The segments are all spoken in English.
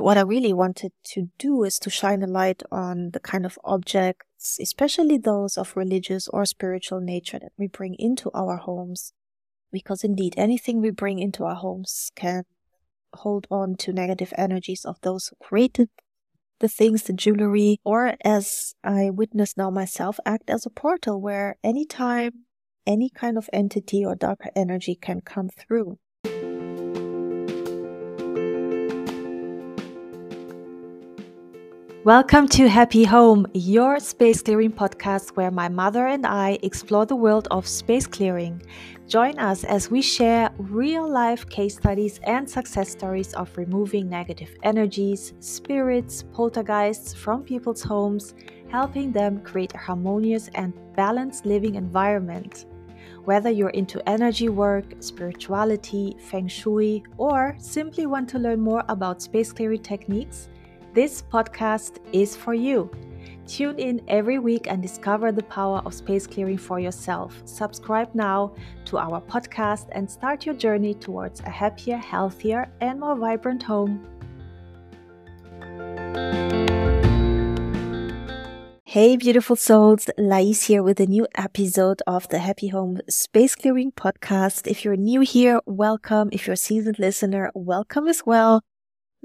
what I really wanted to do is to shine a light on the kind of objects, especially those of religious or spiritual nature that we bring into our homes. Because indeed, anything we bring into our homes can hold on to negative energies of those who created the things, the jewelry, or as I witness now myself, act as a portal where anytime any kind of entity or darker energy can come through. Welcome to Happy Home, your space clearing podcast where my mother and I explore the world of space clearing. Join us as we share real life case studies and success stories of removing negative energies, spirits, poltergeists from people's homes, helping them create a harmonious and balanced living environment. Whether you're into energy work, spirituality, feng shui, or simply want to learn more about space clearing techniques, this podcast is for you. Tune in every week and discover the power of space clearing for yourself. Subscribe now to our podcast and start your journey towards a happier, healthier, and more vibrant home. Hey, beautiful souls, Lais here with a new episode of the Happy Home Space Clearing Podcast. If you're new here, welcome. If you're a seasoned listener, welcome as well.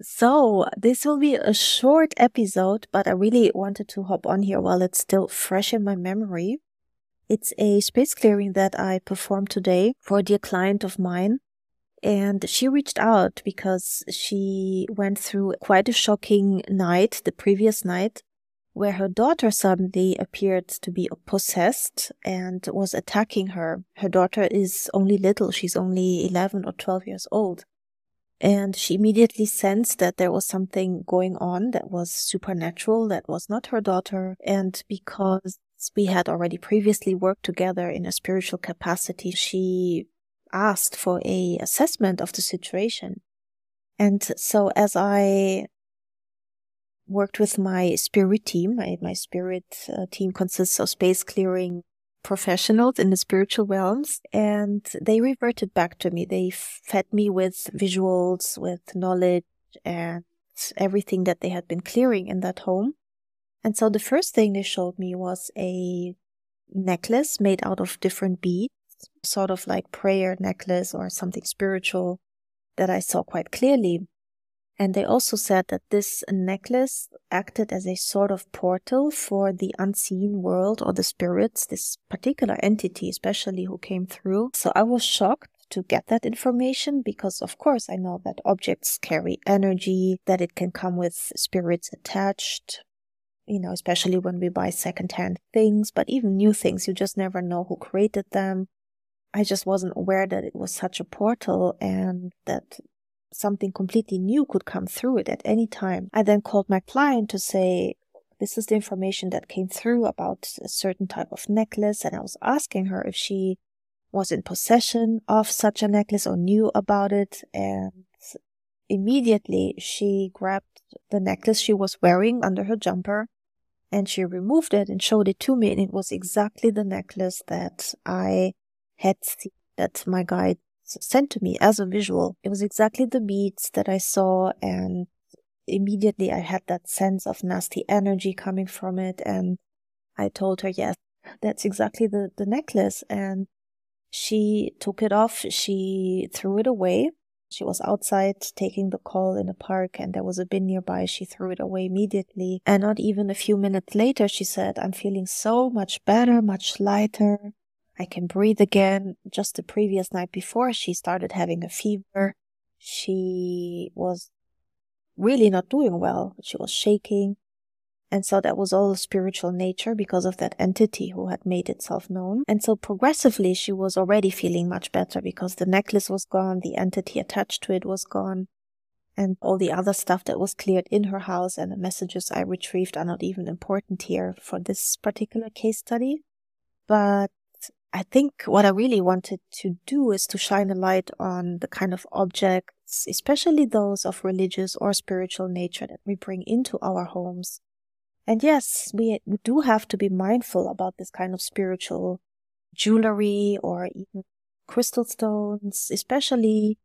So, this will be a short episode, but I really wanted to hop on here while it's still fresh in my memory. It's a space clearing that I performed today for a dear client of mine. And she reached out because she went through quite a shocking night the previous night where her daughter suddenly appeared to be possessed and was attacking her. Her daughter is only little. She's only 11 or 12 years old. And she immediately sensed that there was something going on that was supernatural, that was not her daughter. And because we had already previously worked together in a spiritual capacity, she asked for a assessment of the situation. And so as I worked with my spirit team, my, my spirit uh, team consists of space clearing professionals in the spiritual realms and they reverted back to me. They fed me with visuals, with knowledge and everything that they had been clearing in that home. And so the first thing they showed me was a necklace made out of different beads, sort of like prayer necklace or something spiritual that I saw quite clearly. And they also said that this necklace acted as a sort of portal for the unseen world or the spirits, this particular entity, especially who came through. So I was shocked to get that information because, of course, I know that objects carry energy, that it can come with spirits attached. You know, especially when we buy secondhand things, but even new things, you just never know who created them. I just wasn't aware that it was such a portal and that something completely new could come through it at any time. I then called my client to say, this is the information that came through about a certain type of necklace. And I was asking her if she was in possession of such a necklace or knew about it. And immediately she grabbed the necklace she was wearing under her jumper and she removed it and showed it to me. And it was exactly the necklace that I had seen that my guide sent to me as a visual. It was exactly the beads that I saw and immediately I had that sense of nasty energy coming from it and I told her, yes, that's exactly the, the necklace. And she took it off. She threw it away. She was outside taking the call in a park and there was a bin nearby. She threw it away immediately. And not even a few minutes later, she said, I'm feeling so much better, much lighter. I can breathe again. Just the previous night before, she started having a fever. She was really not doing well. She was shaking. And so that was all spiritual nature because of that entity who had made itself known. And so progressively she was already feeling much better because the necklace was gone, the entity attached to it was gone, and all the other stuff that was cleared in her house and the messages I retrieved are not even important here for this particular case study. But I think what I really wanted to do is to shine a light on the kind of objects, especially those of religious or spiritual nature that we bring into our homes. And yes, we, we do have to be mindful about this kind of spiritual jewelry or even crystal stones, especially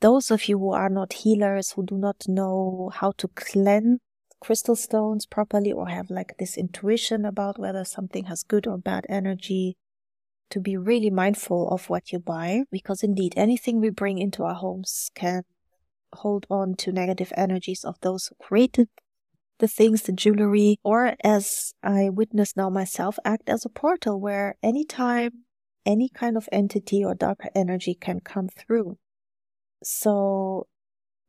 those of you who are not healers, who do not know how to cleanse crystal stones properly or have like this intuition about whether something has good or bad energy, to be really mindful of what you buy because indeed anything we bring into our homes can hold on to negative energies of those who created the things, the jewelry, or as I witness now myself, act as a portal where anytime any kind of entity or darker energy can come through. So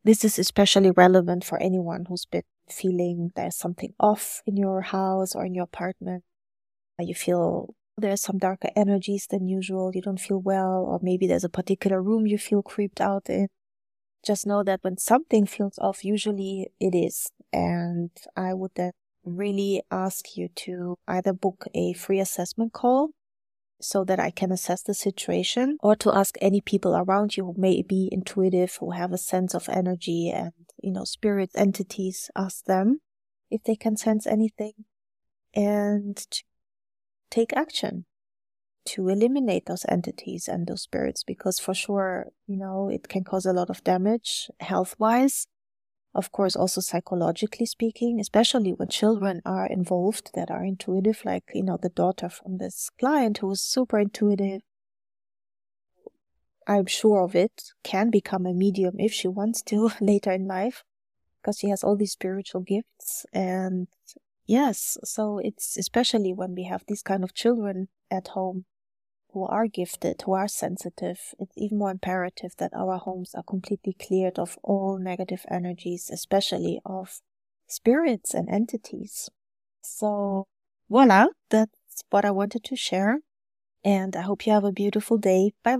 this is especially relevant for anyone who's been feeling there's something off in your house or in your apartment. You feel there's some darker energies than usual. You don't feel well, or maybe there's a particular room you feel creeped out in. Just know that when something feels off, usually it is. And I would then really ask you to either book a free assessment call so that I can assess the situation or to ask any people around you who may be intuitive, who have a sense of energy and, you know, spirit entities, ask them if they can sense anything and to take action to eliminate those entities and those spirits because for sure, you know, it can cause a lot of damage health wise of course, also psychologically speaking, especially when children are involved that are intuitive, like, you know, the daughter from this client who is super intuitive. I'm sure of it, can become a medium if she wants to later in life because she has all these spiritual gifts. And yes, so it's especially when we have these kind of children at home who are gifted, who are sensitive, it's even more imperative that our homes are completely cleared of all negative energies, especially of spirits and entities. So, voila, that's what I wanted to share. And I hope you have a beautiful day. Bye bye.